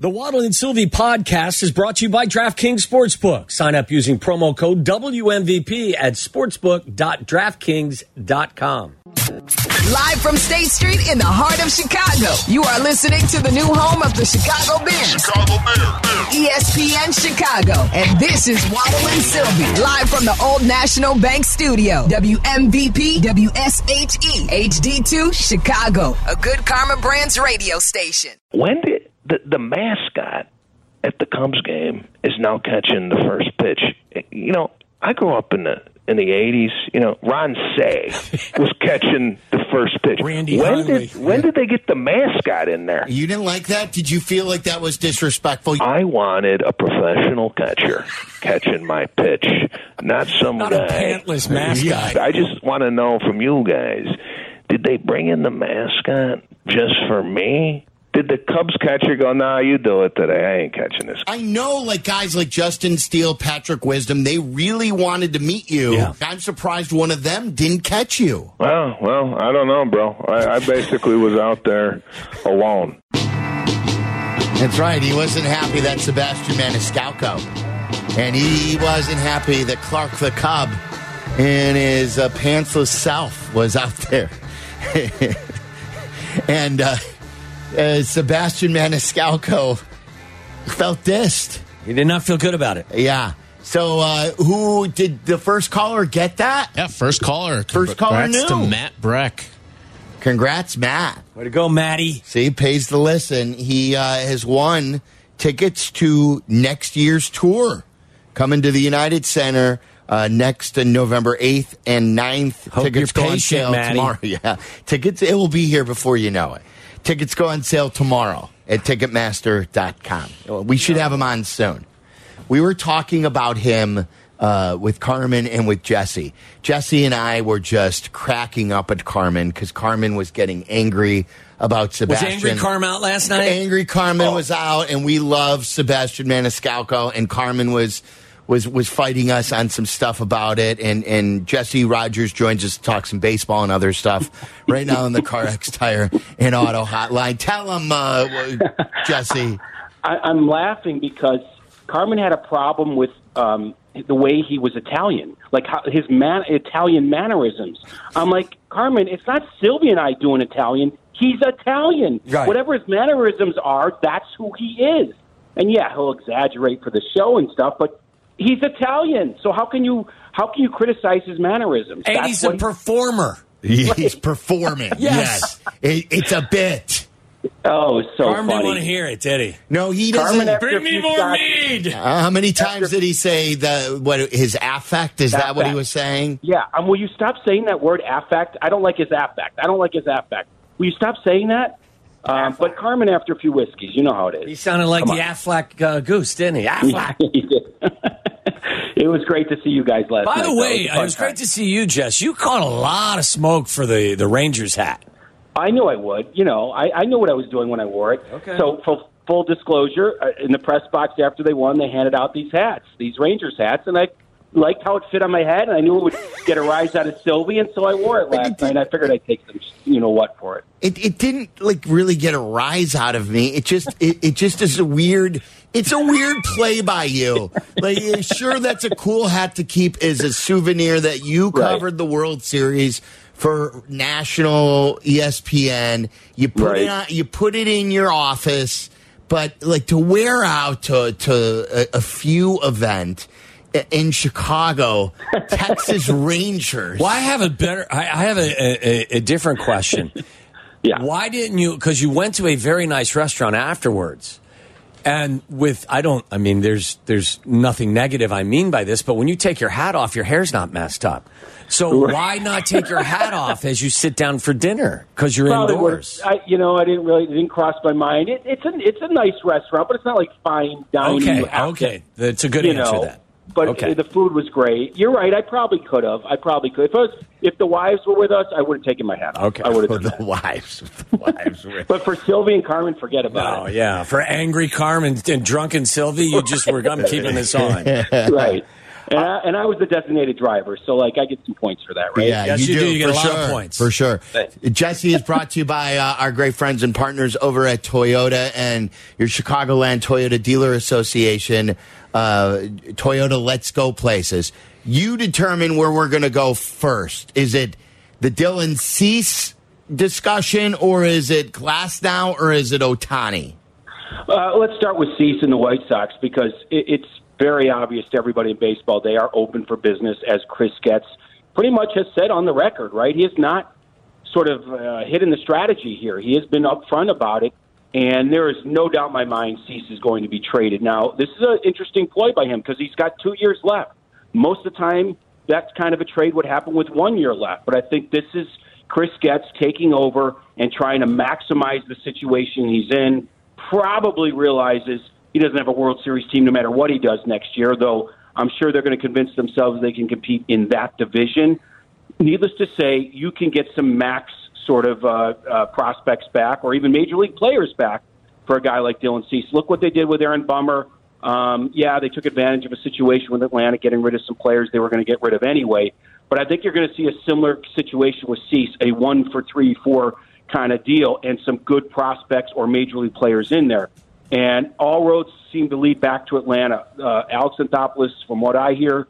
The Waddle and Silvy podcast is brought to you by DraftKings Sportsbook. Sign up using promo code WMVP at sportsbook.draftkings.com. Live from State Street in the heart of Chicago, you are listening to the new home of the Chicago Bears. Chicago Bears. ESPN Chicago. And this is Waddle and Silvy, live from the Old National Bank Studio. WMVP WSHE HD2 Chicago, a good Karma Brands radio station. When did the, the mascot at the Cubs game is now catching the first pitch? You know, I grew up in the in the eighties. You know, Ron Say was catching the first pitch. Randy when Hundley. did when did they get the mascot in there? You didn't like that? Did you feel like that was disrespectful? I wanted a professional catcher catching my pitch, not some Not a pantless mascot. I just want to know from you guys: Did they bring in the mascot just for me? Did the Cubs catcher go, "Nah, you do it today. I ain't catching this." I know, like guys like Justin Steele, Patrick Wisdom, they really wanted to meet you. Yeah. I'm surprised one of them didn't catch you. Well, well, I don't know, bro. I, I basically was out there alone. That's right. He wasn't happy that Sebastian Maniscalco, and he wasn't happy that Clark the Cub in his uh, pantsless self was out there. and uh, uh, Sebastian Maniscalco felt dissed. He did not feel good about it. Yeah. So, uh, who did the first caller get that? Yeah, first caller. First caller Congrats to. Matt Breck. Congrats, Matt. Way to go, Matty. See, pays to listen. He uh, has won tickets to next year's tour coming to the United Center uh, next uh, November 8th and 9th. Hope tickets you're go on patient, sale Matty. tomorrow. Yeah. Tickets, it will be here before you know it. Tickets go on sale tomorrow at Ticketmaster.com. We should have him on soon. We were talking about him uh, with Carmen and with Jesse. Jesse and I were just cracking up at Carmen because Carmen was getting angry about Sebastian. Was. Angry Carm out last night? Angry Carmen Oh. was out, and we love Sebastian Maniscalco, and Carmen was was was fighting us on some stuff about it, and and Jesse Rogers joins us to talk some baseball and other stuff right now on the Car X Tire and Auto Hotline. Tell him, uh, Jesse. I, I'm laughing because Carmen had a problem with um, the way he was Italian, like how, his man, Italian mannerisms. I'm like, Carmen, it's not Sylvia and I doing Italian. He's Italian. Right. Whatever his mannerisms are, that's who he is. And yeah, he'll exaggerate for the show and stuff, but he's Italian. So how can you how can you criticize his mannerisms? And That's he's a what he- performer. He's performing. Yes. It, it's a bit. oh, so Carm didn't funny. want to hear it, did he? No, he Carmen, doesn't. Bring me more shots- mead. Uh, how many times did he say the what his affect? Is that what he was saying? Yeah, um, will you stop saying that word affect? I don't like his affect. I don't like his affect. Will you stop saying that? Um, but Carmen, after a few whiskeys, you know how it is. He sounded like Come the on. Aflac uh, goose, didn't he? Aflac. He it was great to see you guys last By night. the way, a it was great to see you, Jess. You caught a lot of smoke for the, the Rangers hat. I knew I would. You know, I, I knew what I was doing when I wore it. Okay. So, for full disclosure, uh, in the press box after they won, they handed out these hats, these Rangers hats, and I liked how it fit on my head, and I knew it would get a rise out of Silvy, and so I wore it last night. I figured I'd take some, you know what, for it. it, it didn't like really get a rise out of me. It just it, it just is a weird. It's a weird play by you. Like sure, that's a cool hat to keep as a souvenir that you Right. covered the World Series for national ESPN. You put it on, you put it in your office, but like to wear out to to a, a few event in Chicago, Texas Rangers. Well, I have a better. I, I have a, a, a different question. Yeah. Why didn't you? Because you went to a very nice restaurant afterwards, and with I don't. I mean, there's there's nothing negative I mean by this, but when you take your hat off, your hair's not messed up. So why not take your hat off as you sit down for dinner? Because you're Well, it indoors. I, you know, I didn't really it didn't cross my mind. It, it's a it's a nice restaurant, but it's not like fine dining. Okay, okay, to- that's a good answer. know, then, But okay. the food was great. You're right. I probably could have. I probably could. If, was, if the wives were with us, I would have taken my hat off. Okay. I would have Oh, the that. wives, the wives. were- But for Silvy and Carmen, forget about oh, it. Oh yeah, for angry Carmen and drunken Silvy, you just were. I'm keeping this on. right. And I, and I was the designated driver, so like I get some points for that, right? Yeah, Yes, you do. You get for a lot of sure. points. For sure. Thanks. Jesse is brought to you by uh, our great friends and partners over at Toyota and your Chicagoland Toyota Dealer Association, uh, Toyota Let's Go places. You determine where we're going to go first. Is it the Dylan Cease discussion, or is it Glasnow, or is it Ohtani? Uh, let's start with Cease and the White Sox because it, it's very obvious to everybody in baseball they are open for business, as Chris Getz pretty much has said on the record. Right? He has not sort of uh, hidden the strategy here. He has been upfront about it, and there is no doubt in my mind Cease is going to be traded. Now, this is an interesting ploy by him because he's got two years left. Most of the time, that kind of a trade would happen with one year left, but I think this is Chris Getz taking over and trying to maximize the situation he's in. Probably realizes he doesn't have a World Series team no matter what he does next year, though I'm sure they're going to convince themselves they can compete in that division. Needless to say, you can get some max sort of uh, uh, prospects back or even major league players back for a guy like Dylan Cease. Look what they did with Aaron Bummer. Um, yeah, they took advantage of a situation with Atlanta getting rid of some players they were going to get rid of anyway. But I think you're going to see a similar situation with Cease, a one for three, four kind of deal, and some good prospects or major league players in there. And all roads seem to lead back to Atlanta. Uh, Alex Anthopoulos, from what I hear,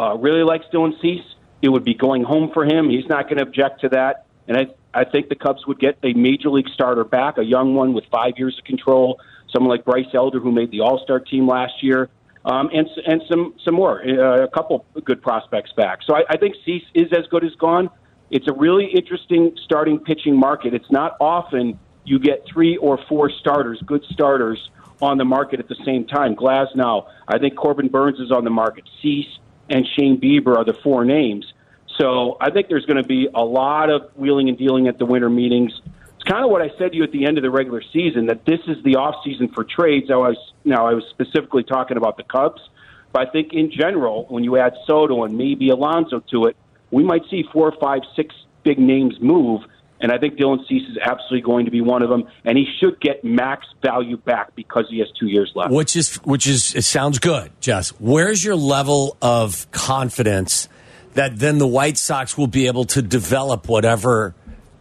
uh, really likes Dylan Cease. It would be going home for him. He's not going to object to that. And I, I think the Cubs would get a major league starter back, a young one with five years of control, someone like Bryce Elder, who made the All Star team last year, um, and and some some more, uh, a couple good prospects back. So I, I think Cease is as good as gone. It's a really interesting starting pitching market. It's not often you get three or four starters, good starters, on the market at the same time. Glasnow, I think Corbin Burnes is on the market. Cease and Shane Bieber are the four names. So I think there's going to be a lot of wheeling and dealing at the winter meetings. It's kind of what I said to you at the end of the regular season that this is the off season for trades. I was now I was specifically talking about the Cubs, but I think in general, when you add Soto and maybe Alonso to it, we might see four, five, six big names move. And I think Dylan Cease is absolutely going to be one of them, and he should get max value back because he has two years left. Which is which is it sounds good, Jess. Where's your level of confidence that then the White Sox will be able to develop whatever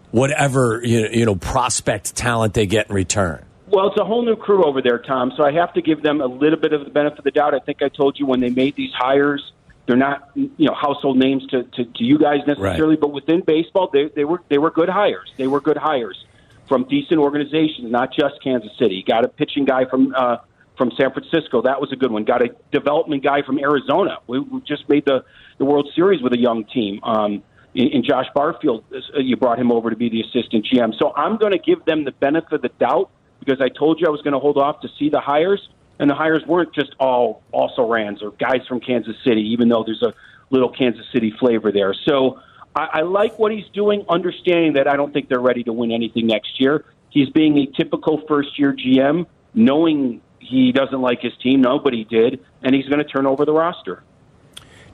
whatever you know, you know prospect talent they get in return? Well, it's a whole new crew over there, Tom. So I have to give them a little bit of the benefit of the doubt. I think I told you when they made these hires, they're not you know household names to, to, to you guys necessarily, but within baseball, they, they were they were good hires. They were good hires from decent organizations, not just Kansas City. Got a pitching guy from uh, from San Francisco. That was a good one. Got a development guy from Arizona. We, we just made the the World Series with a young team. Um, in, in Josh Barfield, uh, you brought him over to be the assistant GM. So I'm going to give them the benefit of the doubt because I told you I was going to hold off to see the hires, and the hires weren't just all also rans or guys from Kansas City, even though there's a little Kansas City flavor there. So I, I like what he's doing, understanding that I don't think they're ready to win anything next year. He's being a typical first year GM, knowing he doesn't like his team. Nobody did, and he's going to turn over the roster.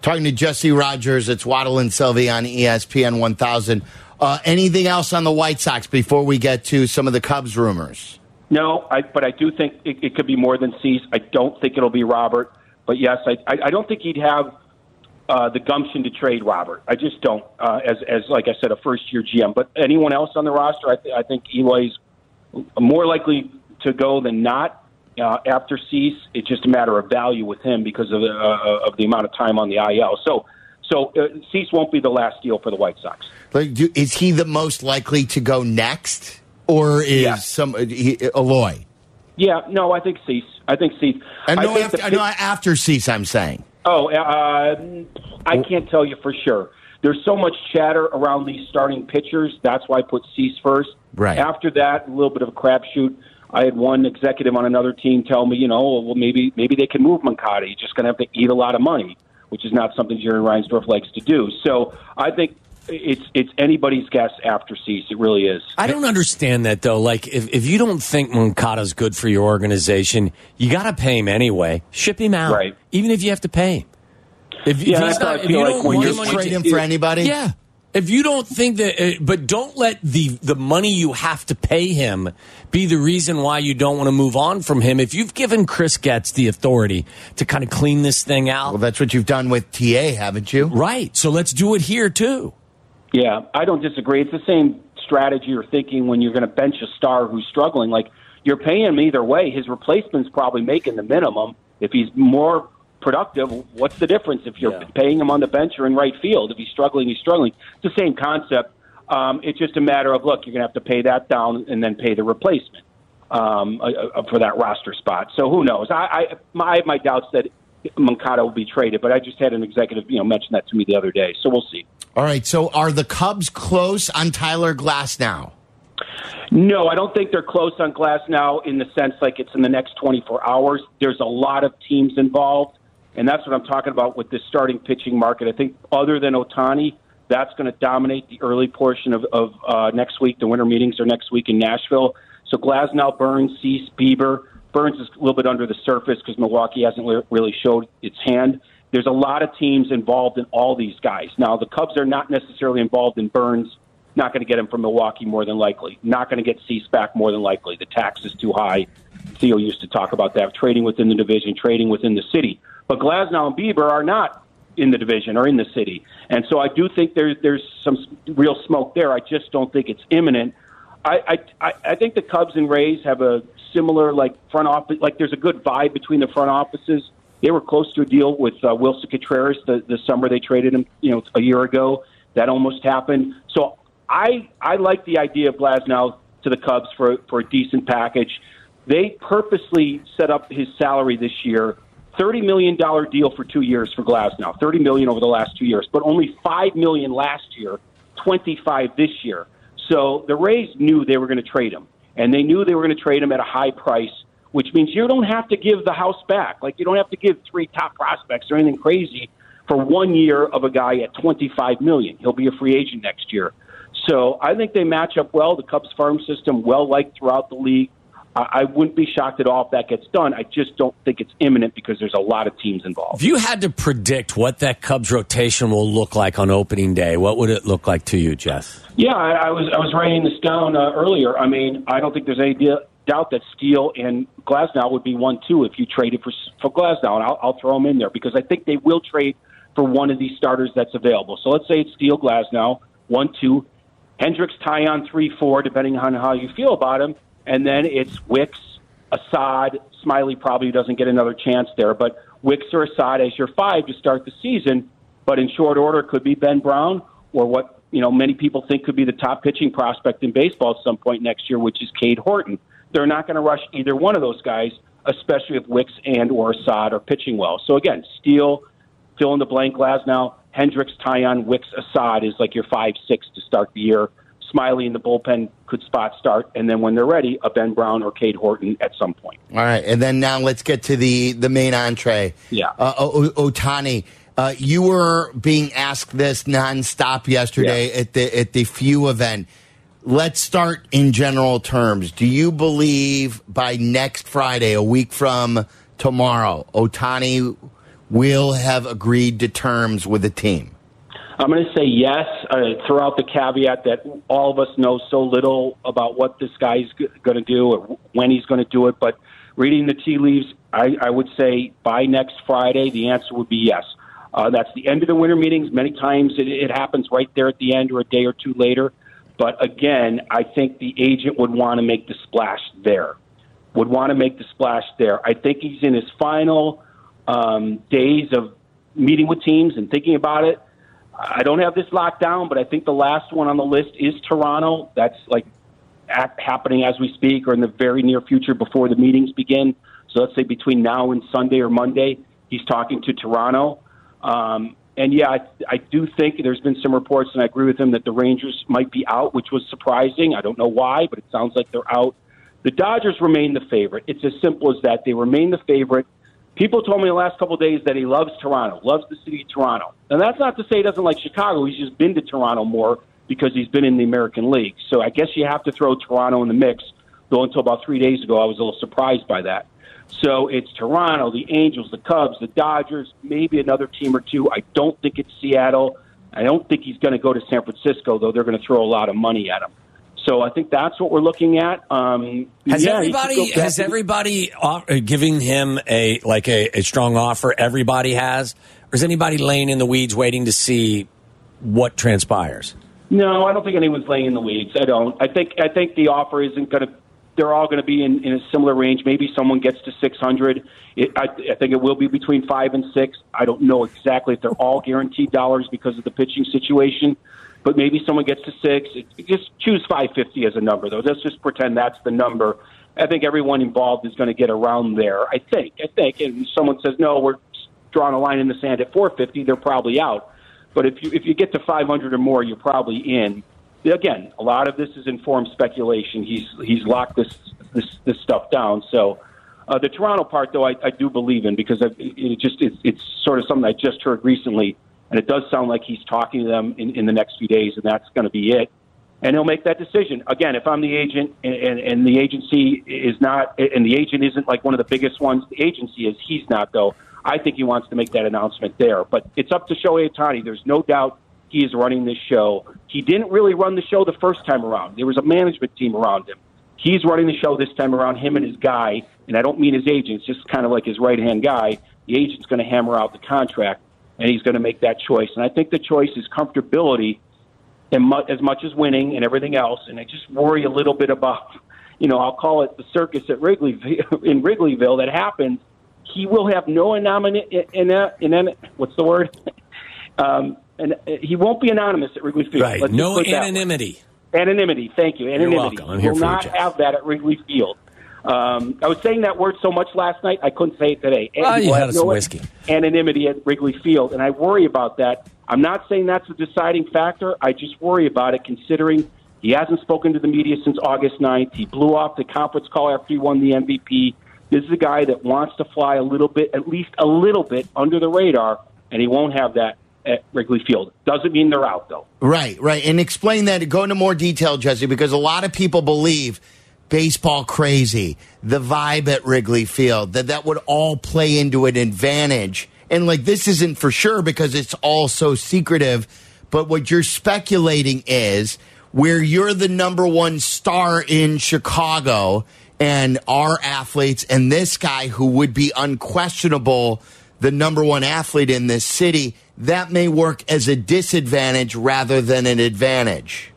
Talking to Jesse Rogers, it's Waddle and Silvy on ESPN 1000. Uh, anything else on the White Sox before we get to some of the Cubs rumors? No, I, but I do think it, it could be more than Cease. I don't think it'll be Robert. But yes, I, I, I don't think he'd have uh, the gumption to trade Robert. I just don't. Uh, as as like I said, a first year GM. But anyone else on the roster, I, th- I think Eloy's more likely to go than not. Uh, after Cease, it's just a matter of value with him because of the, uh, of the amount of time on the IL. So, so uh, Cease won't be the last deal for the White Sox. Like, do, is he the most likely to go next, or is Yeah. some uh, he, Eloy? Yeah, no, I think Cease. I think Cease. I know, think after, the I know after Cease, I'm saying. Oh, uh, I can't tell you for sure. There's so much chatter around these starting pitchers. That's why I put Cease first. Right. After that, a little bit of a crapshoot. I had one executive on another team tell me, you know, well maybe maybe they can move Moncada. He's just going to have to eat a lot of money, which is not something Jerry Reinsdorf likes to do. So I think it's it's anybody's guess after Cease. It really is. I don't understand that though. Like, if, if you don't think Moncada's good for your organization, you got to pay him anyway. Ship him out, Right. even if you have to pay him. If, Yeah, if he's that's how I not, if you like don't when want you him on Just your trade him for anybody? yeah. If you don't think that, uh, but don't let the the money you have to pay him be the reason why you don't want to move on from him. If you've given Chris Getz the authority to kind of clean this thing out, Well, that's what you've done with TA, haven't you? right? So let's do it here too. Yeah, I don't disagree. It's the same strategy or thinking when you're going to bench a star who's struggling. Like you're paying him either way. His replacement's probably making the minimum. If he's more productive, what's the difference if you're Yeah. paying him on the bench or in right field? If he's struggling, he's struggling. It's the same concept. Um, it's just a matter of look, you're going to have to pay that down and then pay the replacement um, uh, uh, for that roster spot. So who knows? I, I, my, I have my doubts that Moncada will be traded, but I just had an executive, you know, mention that to me the other day. So we'll see. All right. So are the Cubs close on Tyler Glasnow? No, I don't think they're close on Glasnow in the sense like it's in the next 24 hours. There's a lot of teams involved, and that's what I'm talking about with this starting pitching market. I think other than Ohtani, that's going to dominate the early portion of, of uh, next week. The winter meetings are next week in Nashville. So Glasnow, Burnes, Cease, Bieber. Burnes is a little bit under the surface because Milwaukee hasn't re- really showed its hand. There's a lot of teams involved in all these guys. Now, the Cubs are not necessarily involved in Burnes not going to get him from Milwaukee more than likely. Not going to get Cease back more than likely. The tax is too high. Theo used to talk about that. Trading within the division, trading within the city. But Glasnow and Bieber are not in the division or in the city. And so I do think there's there's some real smoke there. I just don't think it's imminent. I I, I think the Cubs and Rays have a similar like front office. Like there's a good vibe between the front offices. They were close to a deal with uh, Willson Contreras the, the summer they traded him. You know, a year ago. That almost happened. So I I like the idea of Glasnow to the Cubs for for a decent package. They purposely set up his salary this year. Thirty million dollar deal for two years for Glasnow. Thirty million over the last two years, but only five million last year. Twenty five this year. So the Rays knew they were going to trade him, and they knew they were going to trade him at a high price, which means you don't have to give the house back. Like you don't have to give three top prospects or anything crazy for one year of a guy at twenty five million. He'll be a free agent next year. So I think they match up well. The Cubs farm system well liked throughout the league. I wouldn't be shocked at all if that gets done. I just don't think it's imminent because there's a lot of teams involved. If you had to predict what that Cubs rotation will look like on opening day, what would it look like to you, Jess? Yeah, I, I was I was writing this down uh, earlier. I mean, I don't think there's any doubt that Steele and Glasnow would be one two if you traded for for Glasnow, and I'll, I'll throw them in there because I think they will trade for one of these starters that's available. So let's say it's Steele, Glasnow, one two, Hendricks, Taillon, three four, depending on how you feel about him, and then it's Wicks, Assad, Smyly probably doesn't get another chance there, but Wicks or Assad as your five to start the season. But in short order, could be Ben Brown or what you know many people think could be the top pitching prospect in baseball at some point next year, which is Cade Horton. They're not going to rush either one of those guys, especially if Wicks and or Assad are pitching well. So again, Steele, fill in the blank Glasnow, Hendricks, Taillon, Wicks, Assad is like your five six to start the year. Smyly in the bullpen could spot start, and then when they're ready, a Ben Brown or Cade Horton at some point. All right, and then now let's get to the the main entree. Yeah. uh, o- O- Ohtani. Uh, you were being asked this nonstop yesterday Yeah. at the at the few event. Let's start in general terms. Do you believe by next Friday, a week from tomorrow, Ohtani will have agreed to terms with the team? I'm going to say yes. Uh, throw out the caveat that all of us know so little about what this guy's g- going to do or when he's going to do it. But reading the tea leaves, I, I would say by next Friday, the answer would be yes. Uh, that's the end of the winter meetings. Many times it, it happens right there at the end or a day or two later. But again, I think the agent would want to make the splash there. Would want to make the splash there. I think he's in his final um, days of meeting with teams and thinking about it. I don't have this locked down, but I think the last one on the list is Toronto. That's like happening as we speak or in the very near future before the meetings begin. So let's say between now and Sunday or Monday, he's talking to Toronto. Um, and yeah, I, I do think there's been some reports, and I agree with him that the Rangers might be out, which was surprising. I don't know why, but it sounds like they're out. The Dodgers remain the favorite. It's as simple as that. They remain the favorite. People told me the last couple of days that he loves Toronto, loves the city of Toronto. And that's not to say he doesn't like Chicago. He's just been to Toronto more because he's been in the American League. So I guess you have to throw Toronto in the mix. Though until about three days ago, I was a little surprised by that. So it's Toronto, the Angels, the Cubs, the Dodgers, maybe another team or two. I don't think it's Seattle. I don't think he's going to go to San Francisco, though they're going to throw a lot of money at him. So I think that's what we're looking at. Um, Has yeah, everybody has everybody uh, giving him a like a, a strong offer? Everybody has, or is anybody laying in the weeds waiting to see what transpires? No, I don't think anyone's laying in the weeds. I don't. I think I think the offer isn't going to. They're all going to be in, in a similar range. Maybe someone gets to 600. It, I, I think it will be between five and six. I don't know exactly if they're all guaranteed dollars because of the pitching situation, but maybe someone gets to six. Just choose 550 as a number, though. Let's just pretend that's the number. I think everyone involved is going to get around there. I think. I think. And if someone says no, we're drawing a line in the sand at 450. They're probably out. But if you if you get to 500 or more, you're probably in. Again, a lot of this is informed speculation. He's he's locked this this this stuff down. So uh, the Toronto part, though, I, I do believe in because I, it just it's, it's sort of something I just heard recently, and it does sound like he's talking to them in, in the next few days, and that's going to be it. And he'll make that decision again. If I'm the agent, and, and, and the agency is not, and the agent isn't like one of the biggest ones, the agency is. He's not though. I think he wants to make that announcement there. But it's up to Shohei Ohtani. There's no doubt he is running this show. He didn't really run the show the first time around. There was a management team around him. He's running the show this time around, him and his guy. And I don't mean his agent, it's just kind of like his right hand guy. The agent's going to hammer out the contract, and he's going to make that choice. And I think the choice is comfortability and mu- as much as winning and everything else. And I just worry a little bit about, you know, I'll call it the circus at Wrigley in Wrigleyville that happens. He will have no anonymity. In, in, in, what's the word? Um, and uh, he won't be anonymous at Wrigley Field. Right. Let's No put it that way. anonymity. Anonymity. Thank you. Anonymity. welcome. I'm here will for you, not Jeff. have that at Wrigley Field. Um, I was saying that word so much last night, I couldn't say it today. Well, He you had some whiskey. Anonymity at Wrigley Field, and I worry about that. I'm not saying that's a deciding factor. I just worry about it, considering he hasn't spoken to the media since August 9th. He blew off the conference call after he won the MVP. This is a guy that wants to fly a little bit, at least a little bit, under the radar, and he won't have that at Wrigley Field. Doesn't mean they're out, though. Right, right. And explain that. Go into more detail, Jesse, because a lot of people believe baseball crazy, the vibe at Wrigley Field, that that would all play into an advantage. And like this isn't for sure because it's all so secretive. But what you're speculating is where you're the number one star in Chicago and our athletes and this guy who would be unquestionable the number one athlete in this city, that may work as a disadvantage rather than an advantage.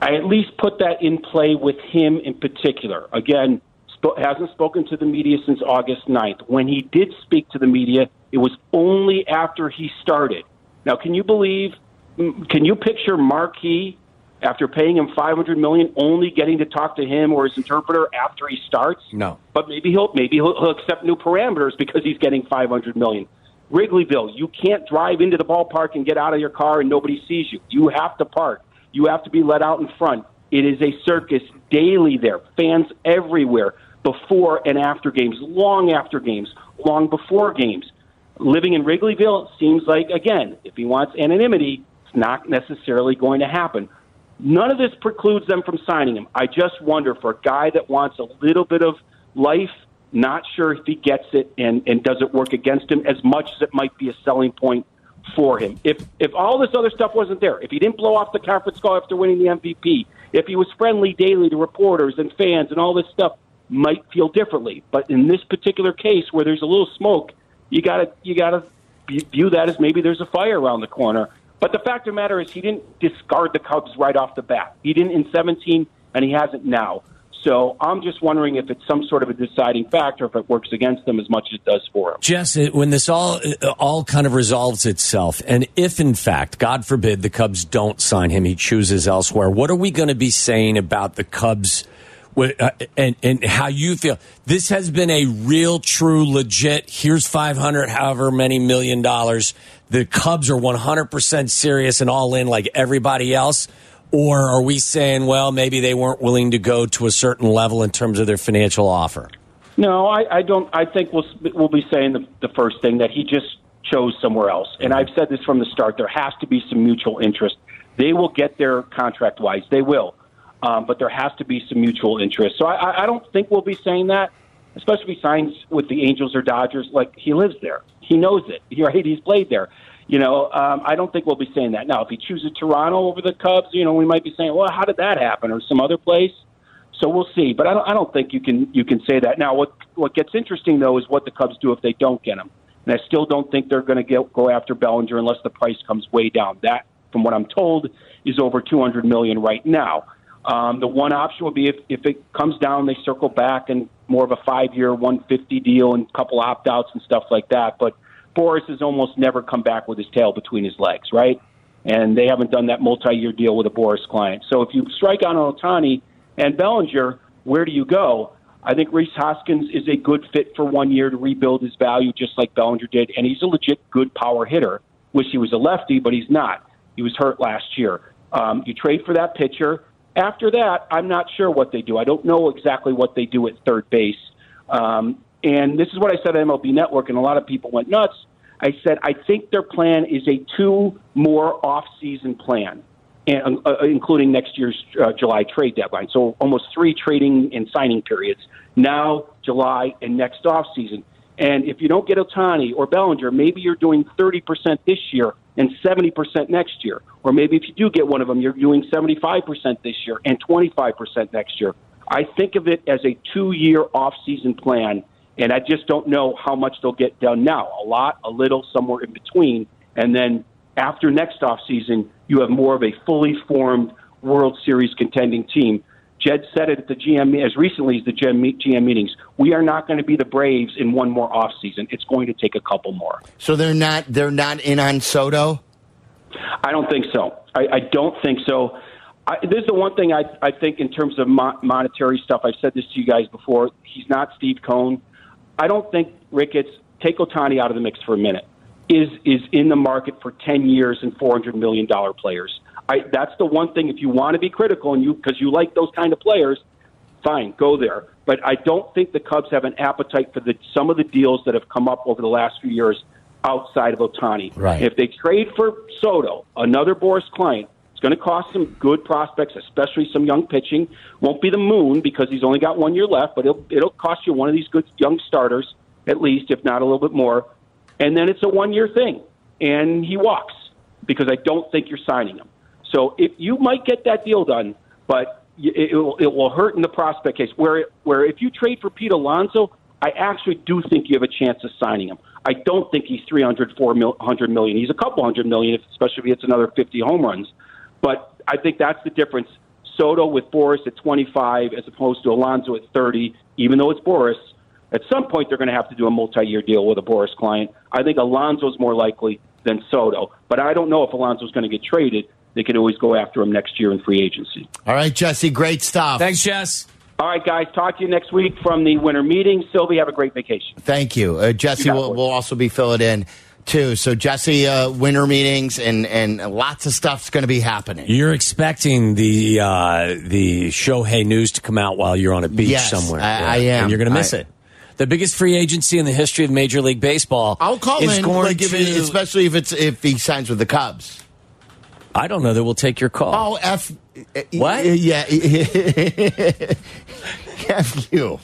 I at least put that in play with him in particular. Again, sp- hasn't spoken to the media since August 9th. When he did speak to the media, it was only after he started. Now, can you believe? Can you picture Marquee after paying him 500 million, only getting to talk to him or his interpreter after he starts? No. But maybe he'll maybe he'll, he'll accept new parameters because he's getting 500 million. Wrigleyville, you can't drive into the ballpark and get out of your car and nobody sees you. You have to park. You have to be let out in front. It is a circus daily there. Fans everywhere, before and after games, long after games, long before games. Living in Wrigleyville seems like, again, if he wants anonymity, it's not necessarily going to happen. None of this precludes them from signing him. I just wonder for a guy that wants a little bit of life, not sure if he gets it and, and does it work against him as much as it might be a selling point for him. If if all this other stuff wasn't there, if he didn't blow off the conference call after winning the MVP, if he was friendly daily to reporters and fans and all this stuff, might feel differently. But in this particular case, where there's a little smoke, you gotta you gotta view that as maybe there's a fire around the corner. But the fact of the matter is, he didn't discard the Cubs right off the bat. He didn't in 17, and he hasn't now. So I'm just wondering if it's some sort of a deciding factor, if it works against them as much as it does for them. Jess, when this all uh, all kind of resolves itself, and if in fact, God forbid, the Cubs don't sign him, he chooses elsewhere. What are we going to be saying about the Cubs? uh, And and how you feel? This has been a real, true, legit. Here's five hundred, however many million dollars. The Cubs are one hundred percent serious and all in, like everybody else. Or are we saying, well, maybe they weren't willing to go to a certain level in terms of their financial offer? No, I, I don't. I think we'll we'll be saying the, the first thing that he just chose somewhere else. And I've said this from the start. There has to be some mutual interest. They will get there contract wise. They will, um, but there has to be some mutual interest. So I, I- I don't think we'll be saying that, especially if he signs with the Angels or Dodgers. Like he lives there, he knows it. Right? He's played there. You know, um, I don't think we'll be saying that now. If he chooses Toronto over the Cubs, you know, we might be saying, "Well, how did that happen?" or some other place. So we'll see. But I don't, I don't think you can you can say that now. What what gets interesting though is what the Cubs do if they don't get him. And I still don't think they're going to go after Bellinger unless the price comes way down. That, from what I'm told, is over 200 million right now. Um, the one option would be if, if it comes down, they circle back and more of a five-year, 150 deal and a couple opt-outs and stuff like that. But Boras has almost never come back with his tail between his legs, right? And they haven't done that multi-year deal with a Boras client. So if you strike on Ohtani and Bellinger, where do you go? I think Rhys Hoskins is a good fit for one year to rebuild his value, just like Bellinger did, and he's a legit good power hitter. Wish he was a lefty, but he's not. He was hurt last year. Um, you trade for that pitcher. After that, I'm not sure what they do. I don't know exactly what they do at third base. Um, and this is what I said on MLB Network, and a lot of people went nuts. I said I think their plan is a two more off-season plan, and, uh, including next year's uh, July trade deadline. So almost three trading and signing periods now, July, and next off-season. And if you don't get Ohtani or Bellinger, maybe you're doing 30% this year and 70% next year. Or maybe if you do get one of them, you're doing 75% this year and 25% next year. I think of it as a two year off season plan, and I just don't know how much they'll get done now. A lot, a little, somewhere in between. And then after next off season, you have more of a fully formed World Series contending team Jed said it at the GM as recently as the GM meetings. We are not going to be the Braves in one more offseason. It's going to take a couple more. So they're not they're not in on Soto. I don't think so. I, I don't think so. I, this is the one thing I, I think in terms of mo- monetary stuff. I've said this to you guys before. He's not Steve Cohen. I don't think Ricketts take Ohtani out of the mix for a minute. Is is in the market for ten years and four hundred million dollar players. I, that's the one thing. If you want to be critical and you because you like those kind of players, fine, go there. But I don't think the Cubs have an appetite for the some of the deals that have come up over the last few years outside of Ohtani. Right. If they trade for Soto, another Boras client, it's going to cost some good prospects, especially some young pitching. Won't be the moon because he's only got one year left, but it'll it'll cost you one of these good young starters at least, if not a little bit more. And then it's a one year thing, and he walks because I don't think you're signing him. So if you might get that deal done, but it, will, it will hurt in the prospect case. Where where if you trade for Pete Alonso, I actually do think you have a chance of signing him. I don't think he's three hundred, four hundred million. He's a couple hundred million, especially if he hits another 50 home runs. But I think that's the difference. Soto with Boras at 25 as opposed to Alonso at 30, even though it's Boras. At some point, they're going to have to do a multi-year deal with a Boras client. I think Alonso's more likely than Soto, but I don't know if Alonso's going to get traded they could always go after him next year in free agency. All right, Jesse, great stuff. Thanks, Jess. All right, guys. Talk to you next week from the winter meeting. Silvy, have a great vacation. Thank you, uh, Jesse. Will will also be filling in too. So Jesse, uh, winter meetings and and lots of stuff's going to be happening. You're expecting the uh, the Shohei news to come out while you're on a beach yes, somewhere. I, yeah. I am. And you're going to miss I, it. The biggest free agency in the history of Major League Baseball. I'll call is in, going like, to, it, especially if it's if he signs with the Cubs. I don't know that we'll take your call. Oh, F. What? Yeah. F you.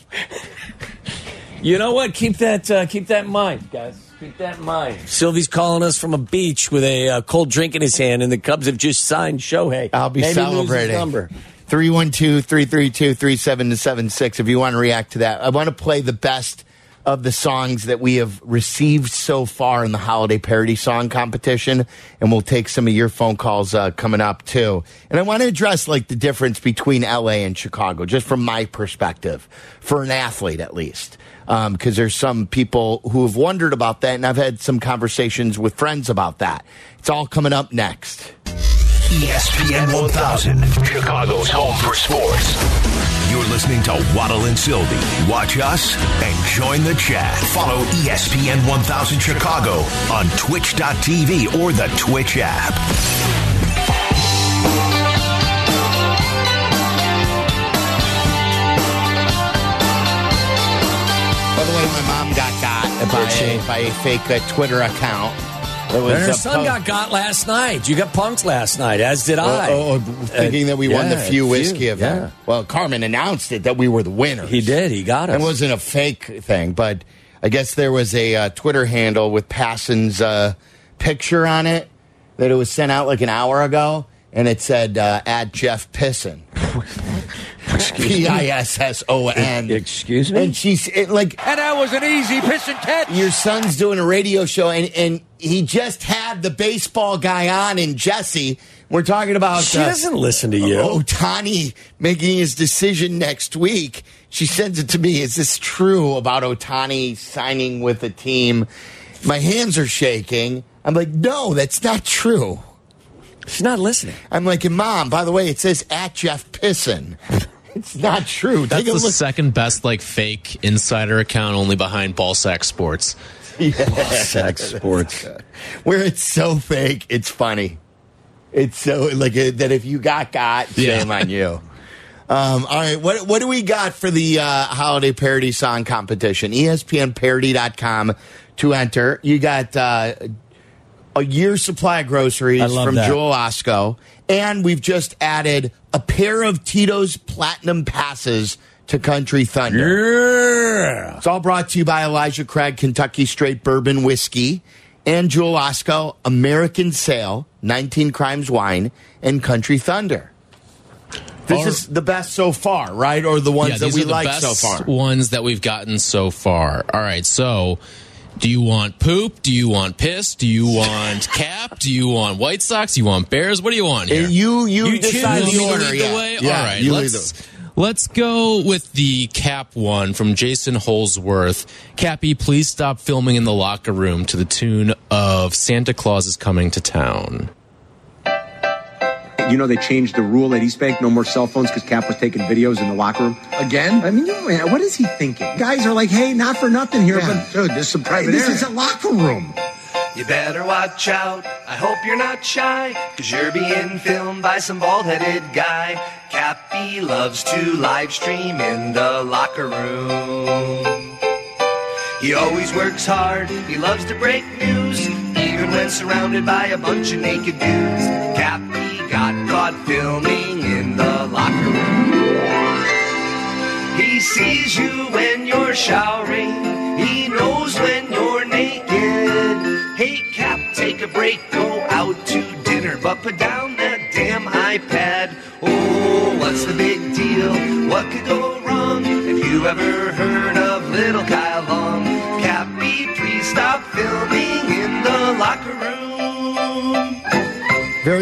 You know what? Keep that uh, keep that in mind, guys. Keep that in mind. Silvy's calling us from a beach with a uh, cold drink in his hand, and the Cubs have just signed Shohei. I'll be Maybe celebrating. Number. 312 332 3776 if you want to react to that. I want to play the best of the songs that we have received so far in the holiday parody song competition, and we'll take some of your phone calls uh, coming up too. And I want to address like the difference between LA and Chicago, just from my perspective, for an athlete at least, because um, there's some people who have wondered about that, and I've had some conversations with friends about that. It's all coming up next. ESPN 1000, Chicago's home for sports. You're listening to Waddle and Silvy. Watch us and join the chat. Follow ESPN 1000 Chicago on twitch.tv or the Twitch app. By the way, my mom got got by a, by a fake uh, Twitter account it was and her son got got last night. You got punked last night, as did I. Oh, oh thinking uh, that we yeah, won the few whiskey few, event. Yeah. Well, Carmen announced it that we were the winners. He did. He got us. It wasn't a fake thing, but I guess there was a uh, Twitter handle with Passan's uh, picture on it that it was sent out like an hour ago, and it said uh, "at Jeff Pisson." P I S S O N. Excuse me? And she's it, like, And that was an easy piss and catch. your son's doing a radio show, and, and he just had the baseball guy on, and Jesse. We're talking about She uh, doesn't listen to you. Ohtani making his decision next week. She sends it to me. Is this true about Ohtani signing with the team? My hands are shaking. I'm like, no, that's not true. She's not listening. I'm like, mom, by the way, it says at Jeff Pisson. It's not true. That's Take a the look. second best like fake insider account, only behind Ballsack Sports. Ballsack sports. Where it's so fake, it's funny. It's so like uh, that. If you got got, Yeah. shame on you. Um, all right, what what do we got for the uh, holiday parody song competition? ESPNparody.com to enter. You got uh, a year's supply of groceries from that. Jewel Osco, and we've just added a pair of Tito's Platinum passes to Country Thunder. Yeah. It's all brought to you by Elijah Craig, Kentucky Straight Bourbon Whiskey, and Jewel Osco, American Sale, 19 Crimes Wine, and Country Thunder. This is the best so far, right? Or the ones yeah, that these we are the like best so far? ones that we've gotten so far. All right, so do you want poop? Do you want piss? Do you want cap? Do you want White Sox? Do you want Bears? What do you want here? You you, You decide choose. the Want me to order. lead the yeah. way? Yeah, All right, you let's the- let's go with the cap one from Jason Holsworth. Cappy, please stop filming in the locker room to the tune of Santa Claus is coming to town. You know, they changed the rule at East Bank no more cell phones because Cap was taking videos in the locker room. Again? I mean, you know, what is he thinking? Guys are like, hey, not for nothing here, Yeah, but dude, this is some private this area. is a locker room. You better watch out. I hope you're not shy, cause you're being filmed by some bald headed guy. Cappy loves to live stream in the locker room. He always works hard, he loves to break news, even when surrounded by a bunch of naked dudes. Cappy got caught filming in the locker room. He sees you when you're showering. He knows when you're naked. Hey, Cap, take a break, go out to dinner, but put down that damn iPad. Oh, what's the big deal? What could go wrong? Have you ever heard of little Kyle Long?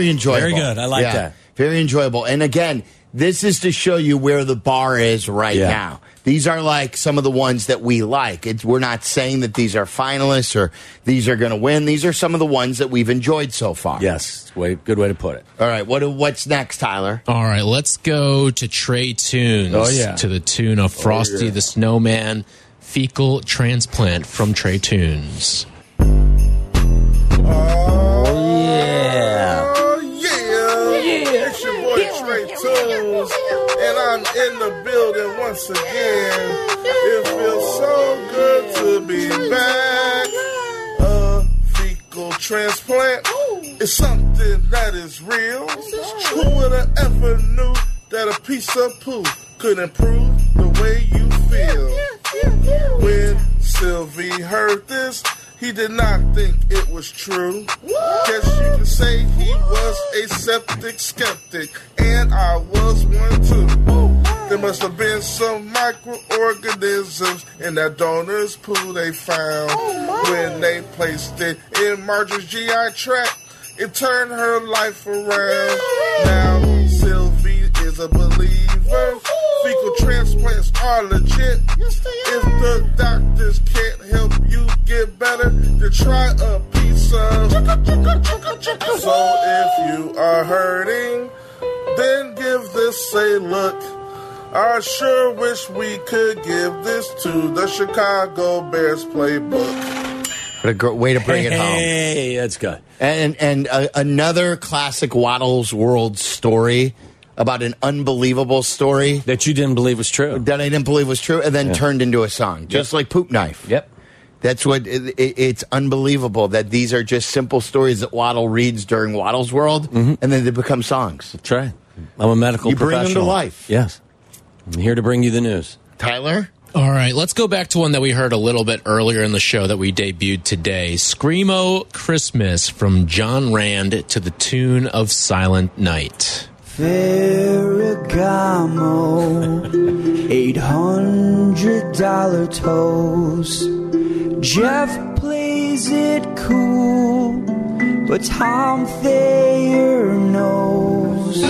Very enjoyable. Very good. I like Yeah, that. Very enjoyable. And again, this is to show you where the bar is right Yeah. now. These are like some of the ones that we like. It's, we're not saying that these are finalists or these are going to win. These are some of the ones that we've enjoyed so far. Yes. Way, good way to put it. All right. What what's next, Tyler? All right, let's go to Trey Tunes. Oh, yeah. To the tune of oh, Frosty the Snowman, fecal transplant from Trey Tunes. Yeah. Once again. It feels so good to be back. A fecal transplant is something that is real. Who would have ever knew that a piece of poo could improve the way you feel? When Silvy heard this, he did not think it was true. Guess you can say he was a septic skeptic, and I was one too. There must have been some microorganisms in that donor's poo they found when they placed it in Marjorie's GI tract. It turned her life around. Now Silvy is a believer. Fecal transplants are legit. If the doctors can't help you get better, then try a piece of. So if you are hurting, then give this a look. I sure wish we could give this to the Chicago Bears playbook. What a great way to bring it home. Hey, that's good. And and uh, another classic Waddles World story about an unbelievable story That you didn't believe was true. that I didn't believe was true, and then turned into a song, just like Poop Knife. Yep. That's what it, it, it's unbelievable that these are just simple stories that Waddle reads during Waddle's World, and then they become songs. That's right. I'm a medical professional. You bring them to life. Yes. I'm here to bring you the news. Tyler, All right, let's go back to one that we heard a little bit earlier in the show that we debuted today. Screamo Christmas from John Rand to the tune of Silent Night. Ferragamo, eight hundred dollar toes. Jeff plays it cool, but Tom Thayer knows.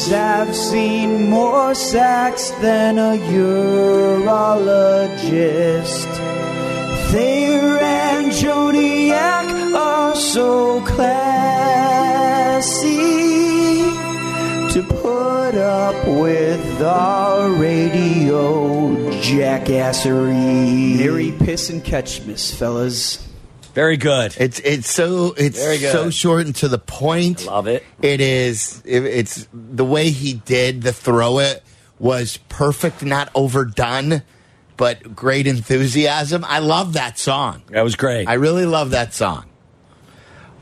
Bears have seen more sacks than a urologist. Thayer and Joniak are so classy to put up with our radio jackassery. Merry piss and catch, miss fellas. Very good. It's it's so it's so short and to the point. Love it. It is. It, it's the way he did the throw. It was perfect, not overdone, but great enthusiasm. I love that song. That was great. I really love that song.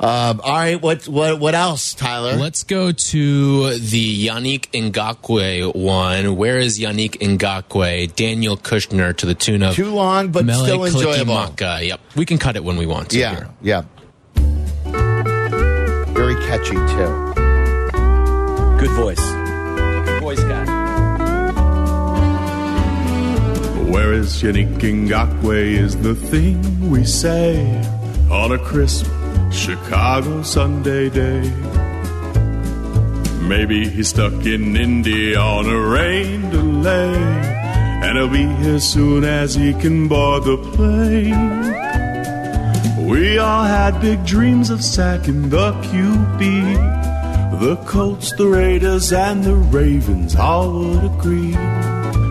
Um, all right, what what what else, Tyler? Let's go to the Yannick Ngakoue one. Where is Yannick Ngakoue? Daniel Kushner to the tune of Too long, but Mele still enjoyable. Kalikimaka. Yep, we can cut it when we want to. yeah, here. yeah. Very catchy too. Good voice. Good voice guy. Where is Yannick Ngakoue is the thing we say on a crisp Chicago Sunday day. Maybe he's stuck in Indy on a rain delay, and he'll be here soon as he can board the plane. We all had big dreams of sacking the QB. The Colts, the Raiders, and the Ravens all would agree.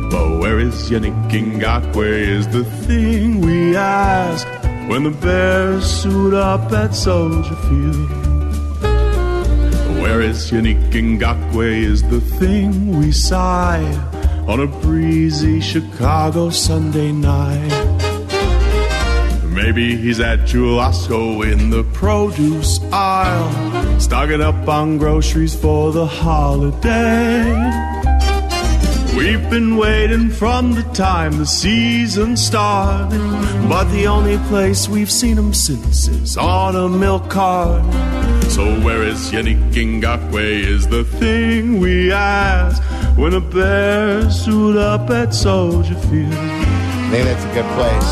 But where is Yannick Ngakoue is the thing we ask when the Bears suit up at Soldier Field. Where is Yannick Ngakoue is the thing we sigh on a breezy Chicago Sunday night. Maybe he's at Jewel Osco in the produce aisle, stocking up on groceries for the holiday. We've been waiting from the time the season started, but the only place we've seen him since is on a milk cart. So where is Yannick Ngakoue is the thing we ask when a bear suit up at Soldier Field. I think that's a good place.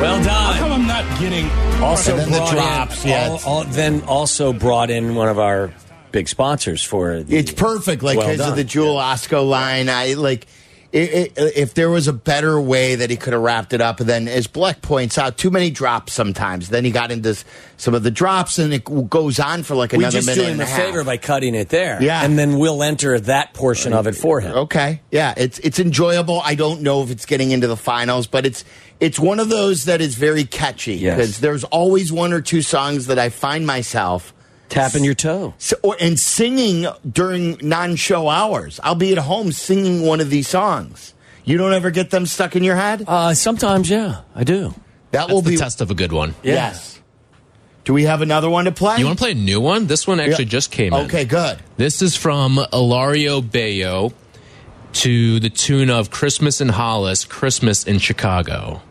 Well done. How come I'm not getting? Also And then the brought drops, in, yeah, all- all- then also brought in one of our big sponsors for. The, It's perfect, like because done. of the Jewel Osco line. I like. It, it, if there was a better way that he could have wrapped it up, and then as Bleck points out, too many drops sometimes. Then he got into some of the drops, and it goes on for like we another just minute do him and a favor by cutting it there. Yeah. and then we'll enter that portion of it for him. Okay, yeah, it's it's enjoyable. I don't know if it's getting into the finals, but it's it's one of those that is very catchy Yes. because there's always one or two songs that I find myself Tapping your toe. So, or, and singing during non-show hours. I'll be at home singing one of these songs. You don't ever get them stuck in your head? Uh, sometimes, yeah, I do. That That's will the be test of a good one. Yes. Do we have another one to play? You want to play a new one? This one actually Yeah. just came in. Okay, good. This is from Ilario Bayo to the tune of Christmas in Hollis, Christmas in Chicago.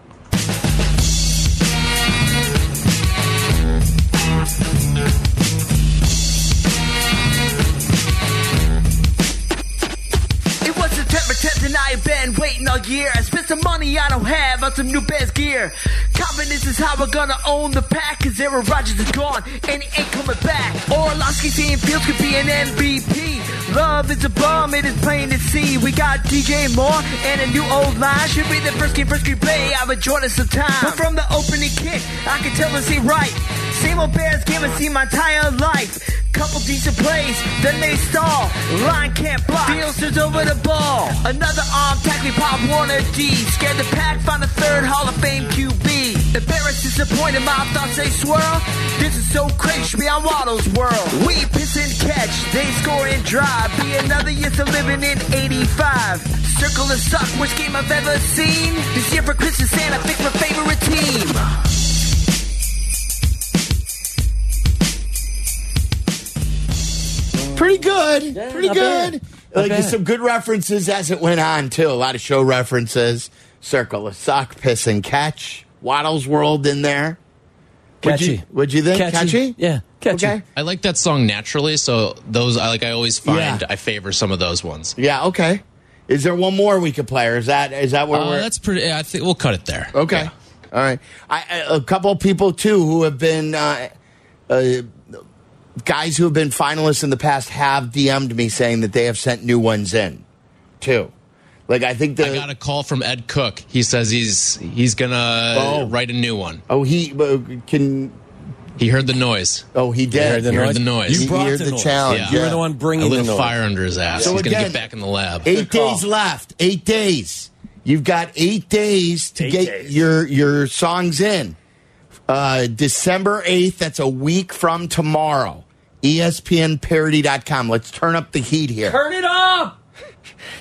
All year. I spent some money I don't have on some new best gear. Confidence is how we're gonna own the pack, cause Aaron Rodgers is gone and he ain't coming back. Orlovsky saying Fields could be an MVP. Love is a bum, it is plain to see. We got DJ Moore and a new old line. Should be the first game, first game play. I've enjoyed it some time. But from the opening kick, I can tell this it's right. Same old game I see my entire life. Couple decent plays, then they stall. Line can't block. Fields over the ball. Another arm tackle, pop Warner D. Scared the pack, found a third Hall of Fame QB. Embarrassed, disappointed, my thoughts they swirl. This is so crazy, be on Waddle's world. We piss and catch, they score and drive. Be another year to living in 85. Circle the suck, worst game I've ever seen. This year for Christmas, Santa picked my favorite team. Pretty good. Pretty good. bad. Like bad. some good references as it went on too. A lot of show references. Circle of sock, piss and catch. Waddle's World in there. What'd you, Catchy. what'd you think? Catchy? Yeah, catchy. Okay. I like that song naturally, so those I like. I always find Yeah. I favor some of those ones. Yeah. Okay. Is there one more we could play, or is that is that where Uh, we're? that's pretty. I think we'll cut it there. Okay. Yeah. All right. I, I- a couple of people too who have been uh, uh, guys who have been finalists in the past have DM'd me saying that they have sent new ones in too. Like I think the I got a call from Ed Cook. He says he's he's gonna Oh. write a new one. oh he uh, can He heard the noise. oh he did He heard the He heard the noise. He You brought heard the the noise. challenge. Yeah. You're yeah. the one a bringing little the noise. fire under his ass. So he's gonna again, get back in the lab. Eight call. days left. Eight days. You've got eight days to Eight get days. your your songs in. Uh, December eighth. That's a week from tomorrow. ESPNparody.com. Let's turn up the heat here. Turn it up.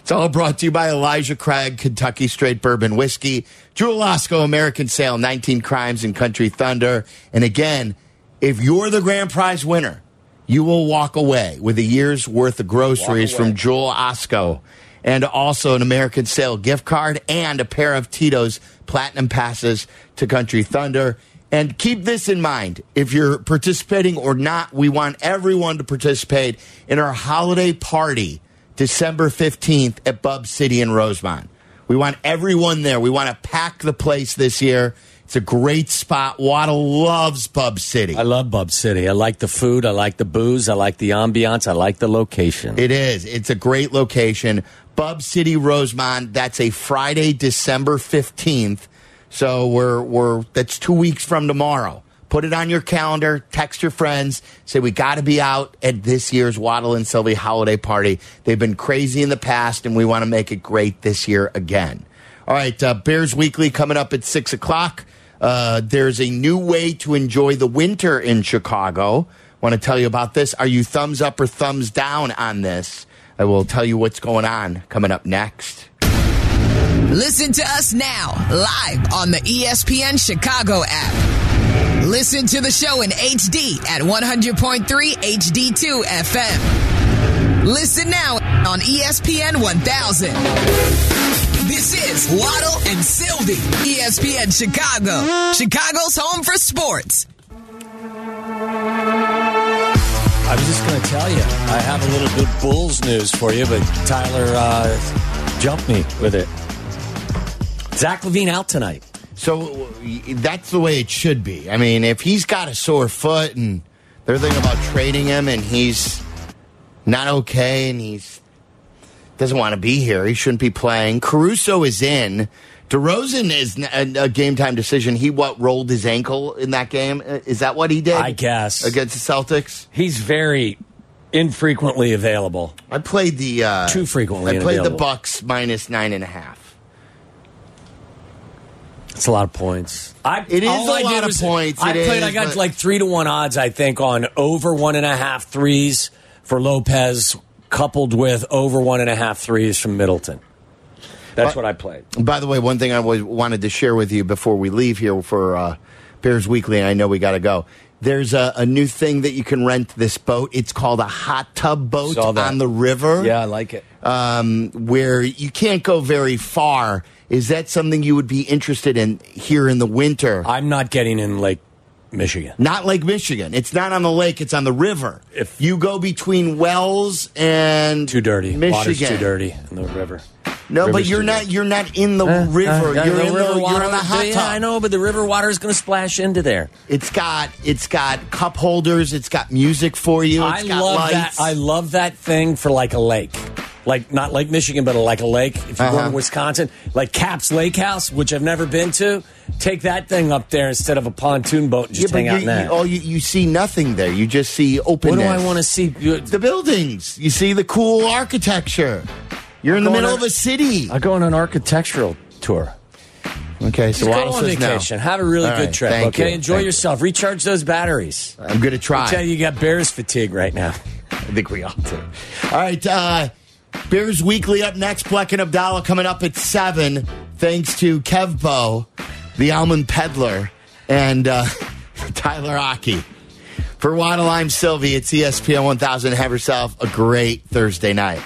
It's all brought to you by Elijah Craig, Kentucky Straight Bourbon Whiskey, Jewel Osco, American Sale, 19 Crimes and Country Thunder. And again, if you're the grand prize winner, you will walk away with a year's worth of groceries from Jewel Osco and also an American Sale gift card and a pair of Tito's Platinum Passes to Country Thunder. And keep this in mind if you're participating or not, we want everyone to participate in our holiday party December 15th at Bub City in Rosemont. We want everyone there. We want to pack the place this year. It's a great spot. Waddle loves Bub City. I love Bub City. I like the food. I like the booze. I like the ambiance. I like the location. It is. It's a great location. Bub City Rosemont. That's a Friday, December 15th. So we're we're that's 2 weeks from tomorrow. Put it on your calendar, text your friends, say we got to be out at this year's Waddle and Silvy holiday party. They've been crazy in the past and we want to make it great this year again. All right, uh, Bears Weekly coming up at 6 o'clock. Uh, there's a new way to enjoy the winter in Chicago. Want to tell you about this? Are you thumbs up or thumbs down on this? I will tell you what's going on coming up next. Listen to us now, live on the ESPN Chicago app. Listen to the show in HD at 100.3 HD2 FM. Listen now on ESPN 1000. This is Waddle and Silvy, ESPN Chicago, Chicago's home for sports. I was just going to tell you, I have a little good Bulls news for you, but Tyler uh, jumped me with it. Zach LaVine out tonight. So that's the way it should be. I mean, if he's got a sore foot and they're thinking about trading him and he's not okay and he's doesn't want to be here, he shouldn't be playing. Caruso is in. DeRozan is a, game time decision. He what rolled his ankle in that game? Uh, Is that what he did? I guess. against the Celtics. He's very infrequently available. I played the uh, Too frequently I played the. Bucks minus nine and a half. It's a lot of points. I, It is all a I did lot of points, I it played. I got but- like three to one odds. I think on over one and a half threes for Lopez, coupled with over one and a half threes from Middleton. That's But- what I played. By the way, one thing I was, wanted to share with you before we leave here for uh, Bears Weekly, and I know we got to go. There's a, a new thing that you can rent this boat. It's called a hot tub boat on the river. Yeah, I like it. Um, where you can't go very far. Is that something you would be interested in here in the winter? I'm not getting in Lake Michigan. Not Lake Michigan. It's not on the lake. It's on the river. If- you go between Wells and Too dirty. Michigan. Water's too dirty in the river. No, but you're not. dirty. You're not in the Uh, river. uh, you're the in the. river You're water- in the hot yeah, tub. I know, but the river water is going to splash into there. It's got it's got cup holders. It's got music for you. It's I got love lights. that. I love that thing for like a lake, like not Lake Michigan, but like a lake. If you go Uh-huh. to Wisconsin, like Caps Lake House, which I've never been to, take that thing up there instead of a pontoon boat and yeah, just but hang out you, in that. you, all you, you see nothing there. You just see open what do I want to see? The buildings. You see the cool architecture. You're in the Go on middle of a city. I go on an architectural tour. Okay, so Just go on says no. Have a really All good right, trip. okay, you, enjoy thank you. yourself. Recharge those batteries. I'm going to try. I tell you, you got Bears fatigue right now. I think we all do. All right, uh, Bears Weekly up next. Bleck and Abdallah coming up at 7. Thanks to Kevbo, the almond peddler, and uh, Tyler Aki. For Waddle, I'm Silvy. It's ESPN 1000. Have yourself a great Thursday night.